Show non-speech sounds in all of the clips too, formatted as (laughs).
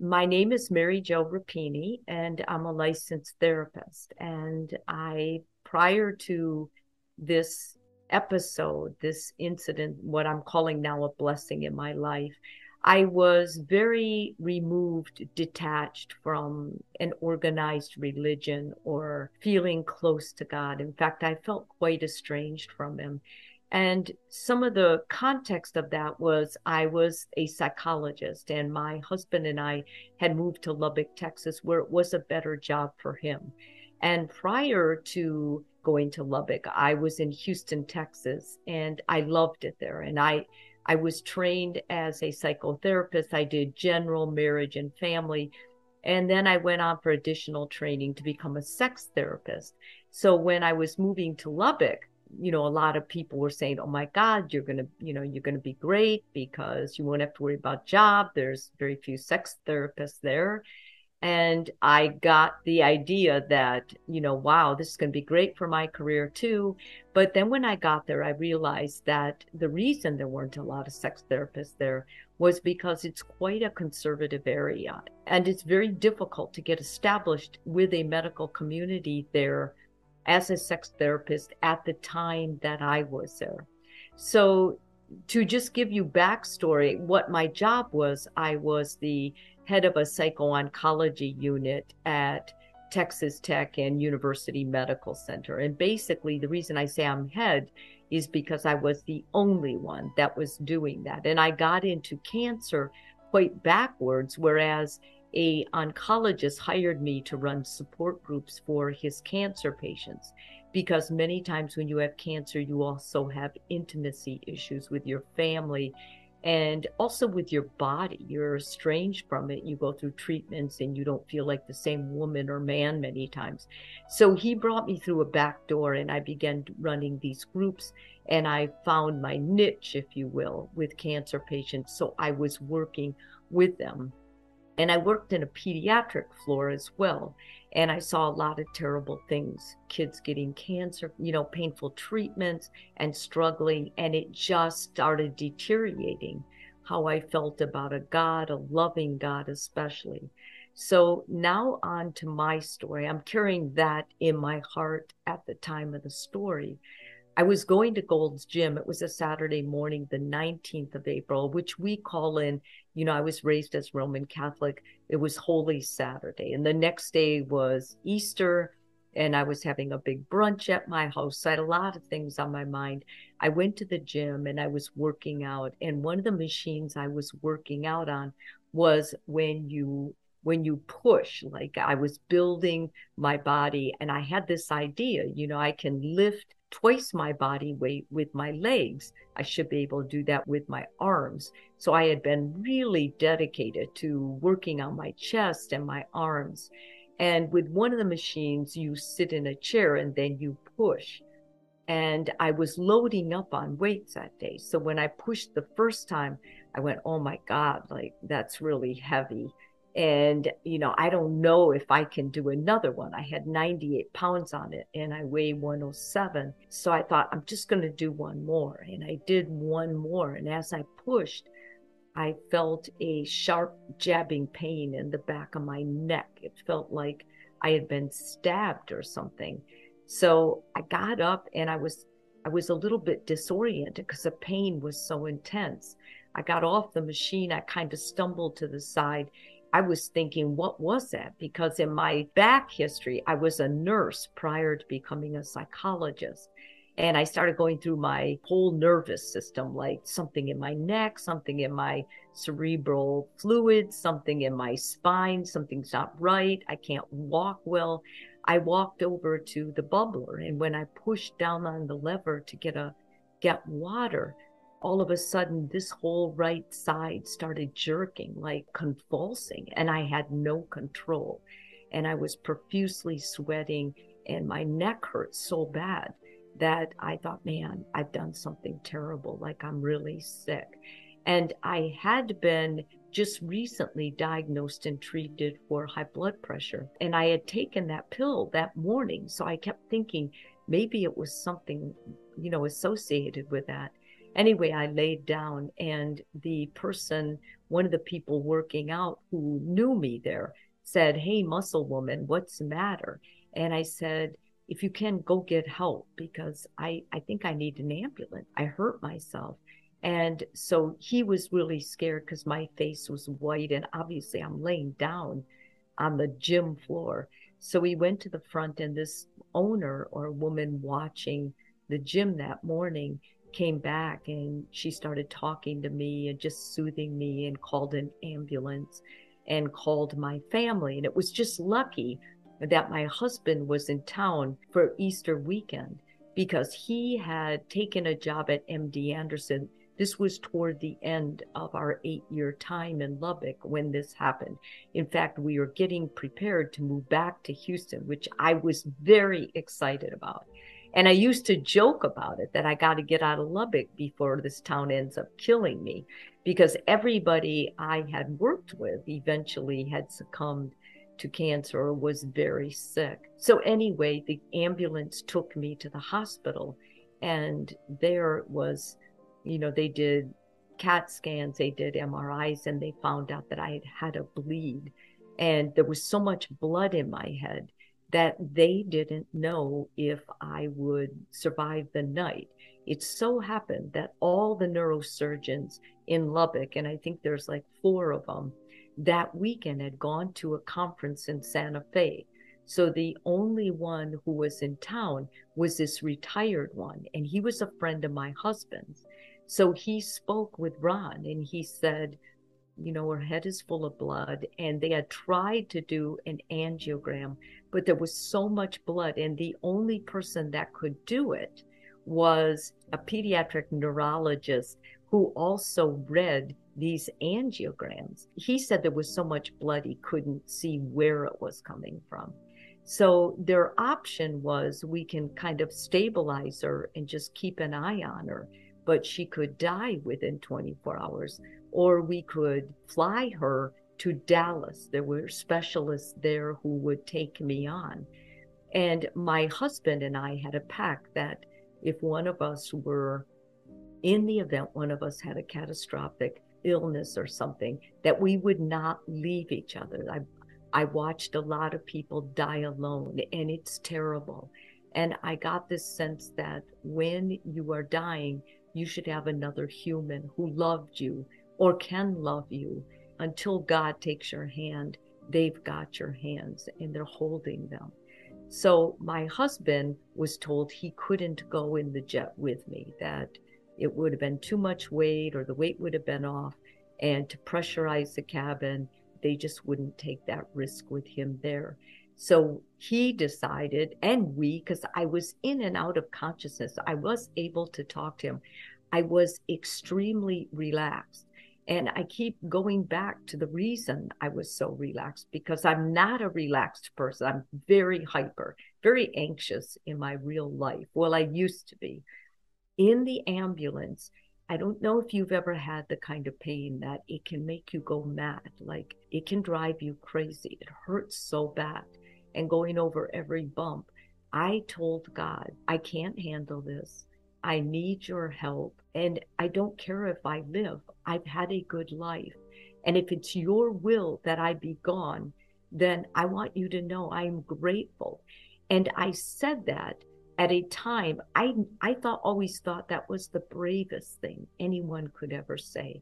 My name is Mary Jo Rapini, and I'm a licensed therapist. And I, prior to this episode, this incident, what I'm calling now a blessing in my life, I was very removed, detached from an organized religion or feeling close to God. In fact, I felt quite estranged from Him. And some of the context of that was I was a psychologist, and my husband and I had moved to Lubbock, Texas, where it was a better job for him. And prior to going to Lubbock, I was in Houston, Texas, and I loved it there. And I I was trained as a psychotherapist. I did general marriage and family. And then I went on for additional training to become a sex therapist. So when I was moving to Lubbock, you know, a lot of people were saying, "Oh my God, you're gonna, you know, you're gonna be great because you won't have to worry about job. There's very few sex therapists there." And I got the idea that, you know, wow, this is going to be great for my career too. But then when I got there, I realized that the reason there weren't a lot of sex therapists there was because it's quite a conservative area. And it's very difficult to get established with a medical community there as a sex therapist at the time that I was there. So, to just give you backstory, what my job was, I was the head of a psycho-oncology unit at Texas Tech and University Medical Center. And basically, the reason I say I'm head is because I was the only one that was doing that. And I got into cancer quite backwards, whereas a oncologist hired me to run support groups for his cancer patients. Because many times when you have cancer you also have intimacy issues with your family and also with your body. You're estranged from it. You go through treatments and you don't feel like the same woman or man many times. So he brought me through a back door and i began running these groups and i found my niche if you will with cancer patients. So i was working with them and I worked in a pediatric floor as well. And I saw a lot of terrible things kids getting cancer, you know, painful treatments and struggling. And it just started deteriorating how I felt about a God, a loving God, especially. So now on to my story. I'm carrying that in my heart at the time of the story. I was going to Gold's Gym. It was a Saturday morning, the 19th of April, which we call in, you know, I was raised as Roman Catholic. It was Holy Saturday. And the next day was Easter. And I was having a big brunch at my house. I had a lot of things on my mind. I went to the gym and I was working out. And one of the machines I was working out on was when you when you push like i was building my body and i had this idea you know i can lift twice my body weight with my legs. I should be able to do that with my arms. So I had been really dedicated to working on my chest and my arms. And with one of the machines, you sit in a chair and then you push. And I was loading up on weights that day. So when I pushed the first time, I went, oh my God, like that's really heavy and you know i don't know if i can do another one. I had 98 pounds on it and i weigh 107 so i thought i'm just going to do one more. And i did one more. And as i pushed i felt a sharp jabbing pain in the back of my neck. It felt like i had been stabbed or something. So i got up and i was i was a little bit disoriented because the pain was so intense. I got off the machine. I kind of stumbled to the side I was thinking, what was that? Because in my back history, I was a nurse prior to becoming a psychologist. And I started going through my whole nervous system, like something in my neck, something in my cerebral fluid, something in my spine, something's not right. I can't walk well. I walked over to the bubbler, and when I pushed down on the lever to get a get water, all of a sudden this whole right side started jerking like convulsing and i had no control. And i was profusely sweating and my neck hurt so bad that i thought man i've done something terrible. Like i'm really sick. And i had been just recently diagnosed and treated for high blood pressure and i had taken that pill that morning. So i kept thinking maybe it was something you know associated with that Anyway, I laid down, and the person, one of the people working out who knew me there, said, Hey, muscle woman, what's the matter? And I said, If you can, go get help because I, I think I need an ambulance. I hurt myself. And so he was really scared because my face was white, and obviously I'm laying down on the gym floor. So we went to the front, and this owner or woman watching the gym that morning came back and she started talking to me and just soothing me and called an ambulance and called my family. And it was just lucky that my husband was in town for Easter weekend because he had taken a job at MD Anderson this was toward the end of our eight year time in Lubbock when this happened. In fact, we were getting prepared to move back to Houston, which I was very excited about. And I used to joke about it that I got to get out of Lubbock before this town ends up killing me because everybody I had worked with eventually had succumbed to cancer or was very sick. So, anyway, the ambulance took me to the hospital, and there was you know, they did CAT scans, they did MRIs, and they found out that I had had a bleed. And there was so much blood in my head that they didn't know if I would survive the night. It so happened that all the neurosurgeons in Lubbock, and I think there's like four of them, that weekend had gone to a conference in Santa Fe. So the only one who was in town was this retired one, and he was a friend of my husband's. So he spoke with Ron and he said, you know, her head is full of blood. And they had tried to do an angiogram, but there was so much blood. And the only person that could do it was a pediatric neurologist who also read these angiograms. He said there was so much blood he couldn't see where it was coming from. So their option was we can kind of stabilize her and just keep an eye on her but she could die within 24 hours. Or we could fly her to Dallas. There were specialists there who would take me on. And my husband and I had a pact that if one of us were in the event one of us had a catastrophic illness or something, that we would not leave each other. I, I watched a lot of people die alone, and it's terrible. And I got this sense that when you are dying, you should have another human who loved you or can love you until God takes your hand. They've got your hands and they're holding them. So my husband was told he couldn't go in the jet with me, that it would have been too much weight or the weight would have been off. And to pressurize the cabin, they just wouldn't take that risk with him there. So he decided, and we, because I was in and out of consciousness, I was able to talk to him. I was extremely relaxed. And I keep going back to the reason I was so relaxed because I'm not a relaxed person. I'm very hyper, very anxious in my real life. Well, I used to be. In the ambulance, I don't know if you've ever had the kind of pain that it can make you go mad. Like it can drive you crazy. It hurts so bad and going over every bump. I told God, I can't handle this. I need your help. And I don't care if I live. I've had a good life. And if it's your will that I be gone, then I want you to know I'm grateful. And I said that at a time I I thought always thought that was the bravest thing anyone could ever say.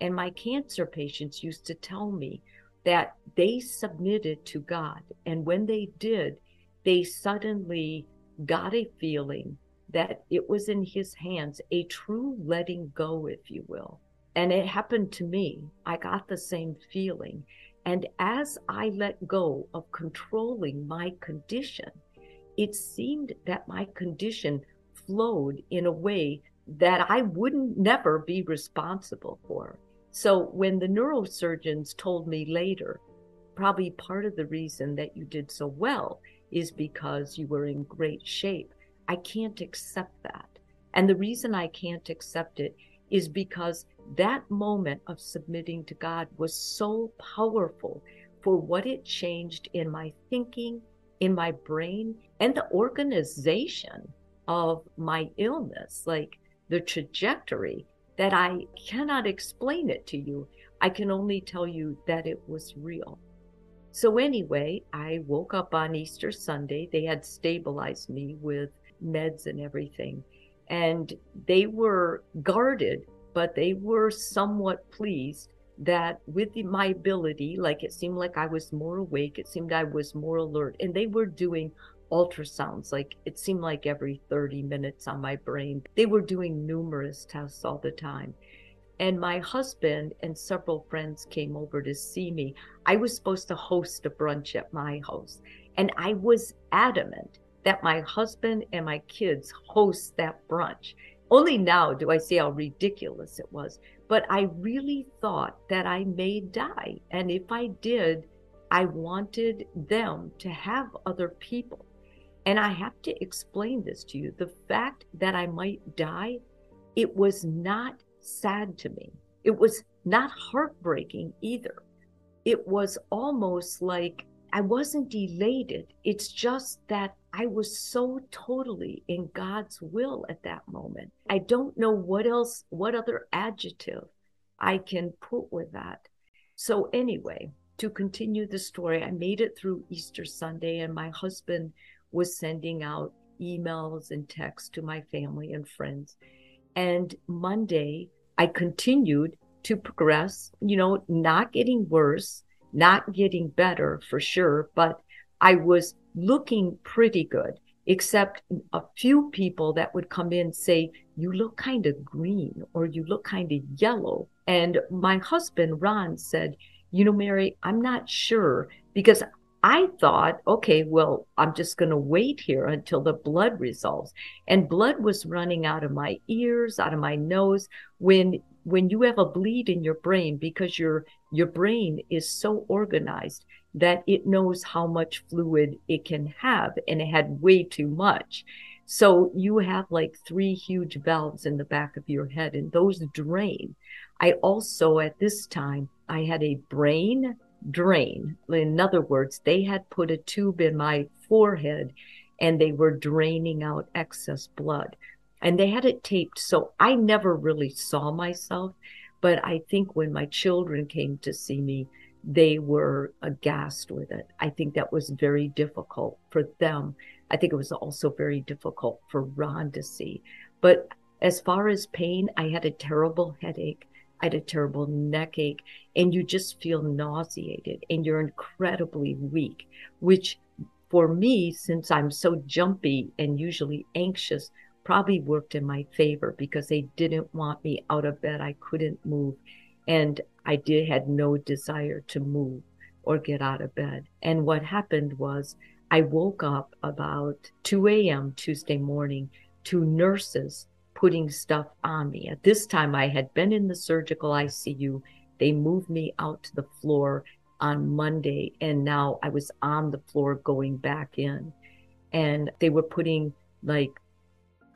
And my cancer patients used to tell me, that they submitted to God. And when they did, they suddenly got a feeling that it was in His hands, a true letting go, if you will. And it happened to me. I got the same feeling. And as I let go of controlling my condition, it seemed that my condition flowed in a way that I wouldn't never be responsible for. So when the neurosurgeons told me later, probably part of the reason that you did so well is because you were in great shape. I can't accept that. And the reason I can't accept it is because that moment of submitting to God was so powerful for what it changed in my thinking, in my brain, and the organization of my illness. Like the trajectory that I cannot explain it to you. I can only tell you that it was real. So, anyway, I woke up on Easter Sunday. They had stabilized me with meds and everything. And they were guarded, but they were somewhat pleased that with my ability, like it seemed like I was more awake, it seemed I was more alert. And they were doing ultrasounds, like it seemed like every 30 minutes on my brain. They were doing numerous tests all the time. And my husband and several friends came over to see me. I was supposed to host a brunch at my house, and I was adamant that my husband and my kids host that brunch. Only now do I see how ridiculous it was. But I really thought that I may die. And if I did, I wanted them to have other people. And I have to explain this to you. The fact that I might die, it was not sad to me. It was not heartbreaking either. It was almost like I wasn't elated. It's just that I was so totally in God's will at that moment. I don't know what else, what other adjective I can put with that. So, anyway, to continue the story, I made it through Easter Sunday, and my husband was sending out emails and texts to my family and friends. And Monday, I continued to progress, you know, not getting worse, not getting better for sure, but I was looking pretty good, except a few people that would come in say, You look kind of green or you look kind of yellow. And my husband, Ron, said, You know, Mary, I'm not sure because I thought, okay, well, I'm just going to wait here until the blood resolves. And blood was running out of my ears, out of my nose. When when you have a bleed in your brain because your your brain is so organized that it knows how much fluid it can have and it had way too much. So you have like three huge valves in the back of your head and those drain. I also at this time i had a brain drain. In other words they had put a tube in my forehead and they were draining out excess blood and they had it taped. So I never really saw myself. But I think when my children came to see me, they were aghast with it. I think that was very difficult for them. I think it was also very difficult for Ron to see. But as far as pain, I had a terrible headache. I had a terrible neck ache, and you just feel nauseated and you're incredibly weak, which for me, since I'm so jumpy and usually anxious, probably worked in my favor because they didn't want me out of bed. I couldn't move. And I did had no desire to move or get out of bed. And what happened was I woke up about 2 a.m. Tuesday morning to nurses putting stuff on me. At this time, I had been in the surgical ICU. They moved me out to the floor on Monday, and now I was on the floor going back in. And they were putting like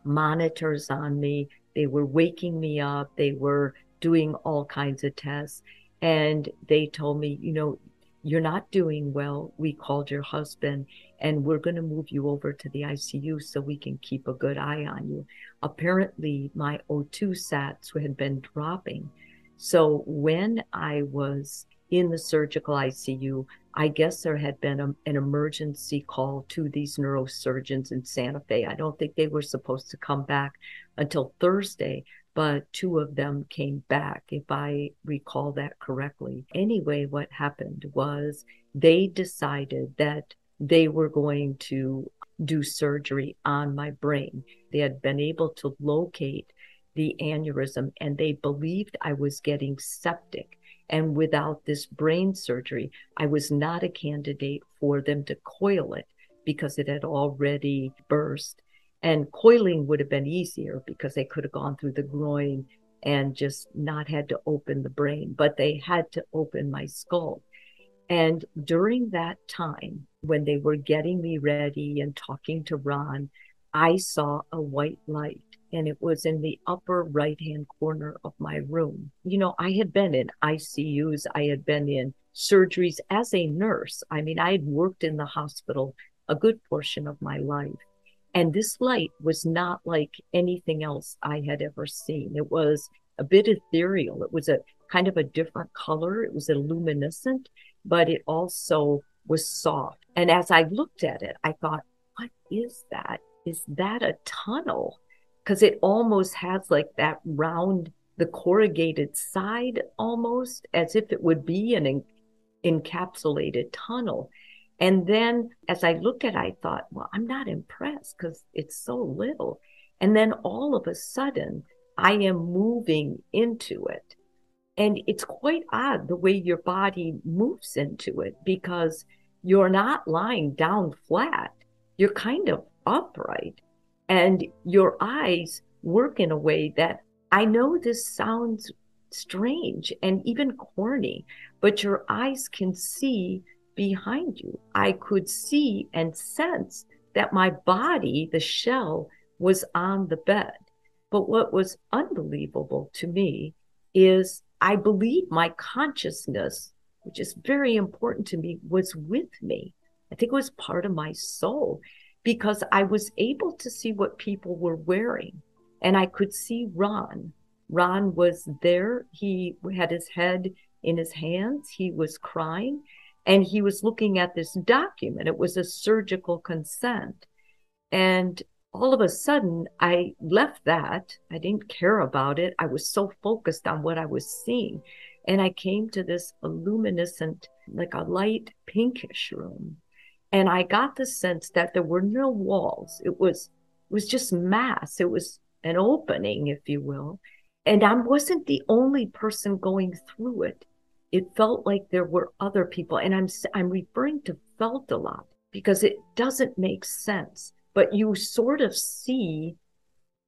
monitors on me. They were waking me up. They were doing all kinds of tests. And they told me, you know, you're not doing well. We called your husband and we're going to move you over to the ICU so we can keep a good eye on you. Apparently, my O2 sats had been dropping. So when I was in the surgical ICU, I guess there had been a, an emergency call to these neurosurgeons in Santa Fe. I don't think they were supposed to come back until Thursday, but two of them came back, if I recall that correctly. Anyway, what happened was they decided that they were going to do surgery on my brain. They had been able to locate the aneurysm and they believed I was getting septic. And without this brain surgery, I was not a candidate for them to coil it because it had already burst. And coiling would have been easier because they could have gone through the groin and just not had to open the brain, but they had to open my skull. And during that time, when they were getting me ready and talking to Ron, I saw a white light and it was in the upper right hand corner of my room. You know, I had been in ICUs, I had been in surgeries as a nurse. I mean, I had worked in the hospital a good portion of my life. And this light was not like anything else I had ever seen. It was a bit ethereal. It was a kind of a different color. It was a luminescent, but it also was soft. And as I looked at it, I thought, what is that? Is that a tunnel? Because it almost has like that round, the corrugated side almost as if it would be an en- encapsulated tunnel. And then as I looked at it, I thought, well, I'm not impressed because it's so little. And then all of a sudden, I am moving into it. And it's quite odd the way your body moves into it because you're not lying down flat. You're kind of upright and your eyes work in a way that I know this sounds strange and even corny, but your eyes can see behind you. I could see and sense that my body, the shell, was on the bed. But what was unbelievable to me is I believe my consciousness, which is very important to me, was with me. I think it was part of my soul because I was able to see what people were wearing. And I could see Ron. Ron was there. He had his head in his hands. He was crying and he was looking at this document. It was a surgical consent. And all of a sudden I left that. I didn't care about it. I was so focused on what I was seeing. And I came to this luminescent, like a light pinkish room. And I got the sense that there were no walls. It was, it was just mass. It was an opening, if you will. And I wasn't the only person going through it. It felt like there were other people. And I'm, I'm referring to felt a lot because it doesn't make sense but you sort of see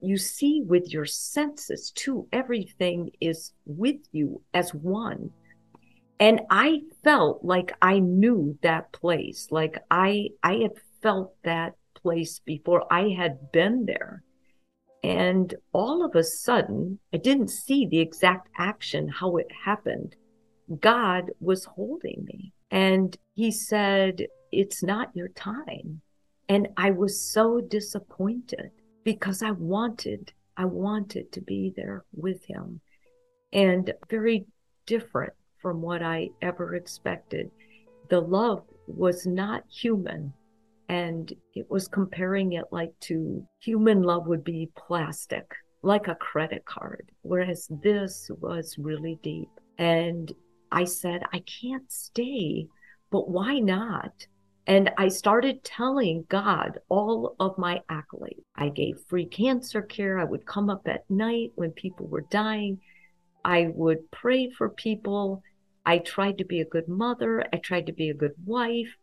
you see with your senses too everything is with you as one and i felt like i knew that place. Like i i had felt that place before i had been there. And all of a sudden i didn't see the exact action how it happened. God was holding me. And he said it's not your time. And I was so disappointed because I wanted, I wanted to be there with him. And very different from what I ever expected. The love was not human. And it was comparing it like to human love would be plastic, like a credit card, whereas this was really deep. And I said, I can't stay, but why not? And I started telling God all of my accolades. I gave free cancer care. I would come up at night when people were dying. I would pray for people. I tried to be a good mother. I tried to be a good wife.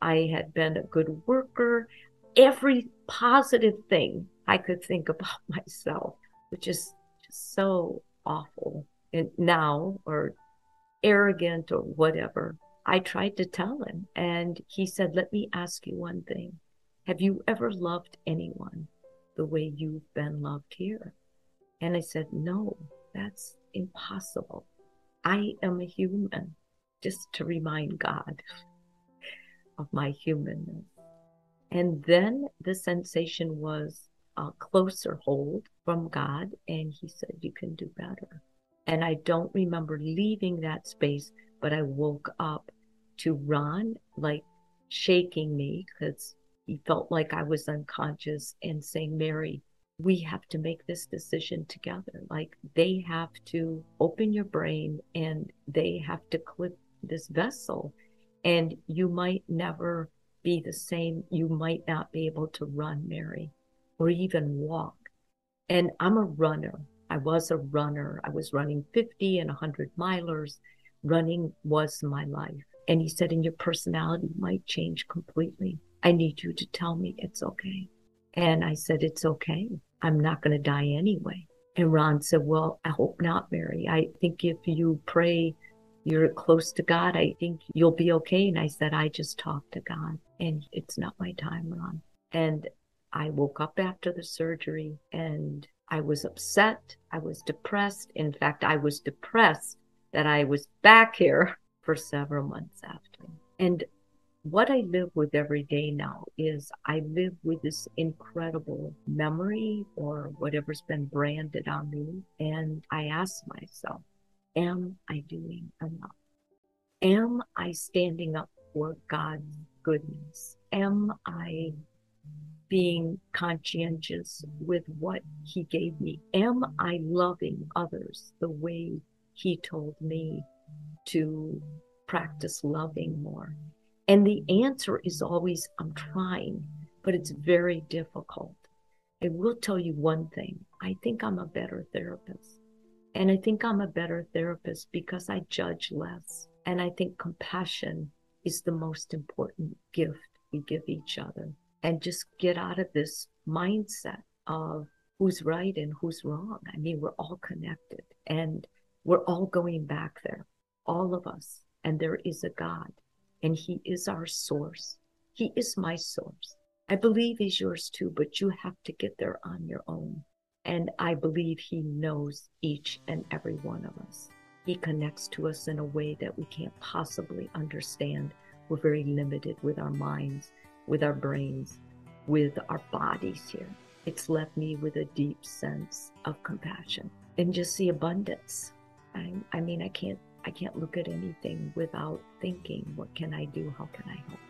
I had been a good worker. Every positive thing I could think about (laughs) myself, which is just so awful and now or arrogant or whatever. I tried to tell him, and he said, Let me ask you one thing. Have you ever loved anyone the way you've been loved here? And I said, No, that's impossible. I am a human, just to remind God of my humanness. And then the sensation was a closer hold from God, and he said, You can do better. And I don't remember leaving that space but I woke up to Ron, like shaking me because he felt like I was unconscious and saying, Mary, we have to make this decision together. Like they have to open your brain and they have to clip this vessel. And you might never be the same. You might not be able to run, Mary, or even walk. And I'm a runner. I was a runner. I was running 50 and 100 milers running was my life. And he said, and your personality might change completely. I need you to tell me it's okay. And I said, it's okay. I'm not going to die anyway. And Ron said, well, I hope not, Mary. I think if you pray you're close to God, I think you'll be okay. And I said, I just talked to God and it's not my time, Ron. And I woke up after the surgery and I was upset. I was depressed. In fact, I was depressed that I was back here (laughs) for several months after. And what I live with every day now is I live with this incredible memory or whatever's been branded on me. And I ask myself, am I doing enough? Am I standing up for God's goodness? Am I being conscientious with what He gave me? Am I loving others the way He told me to practice loving more? And the answer is always, I'm trying, but it's very difficult. I will tell you one thing I think I'm a better therapist. And I think I'm a better therapist because I judge less. And I think compassion is the most important gift we give each other. And just get out of this mindset of who's right and who's wrong. I mean, we're all connected and we're all going back there, all of us. And there is a God and He is our source. He is my source. I believe He's yours too, but you have to get there on your own. And I believe He knows each and every one of us. He connects to us in a way that we can't possibly understand. We're very limited with our minds, with our brains, with our bodies here. It's left me with a deep sense of compassion and just the abundance. I, I mean, I can't I can't look at anything without thinking, what can I do? How can I help?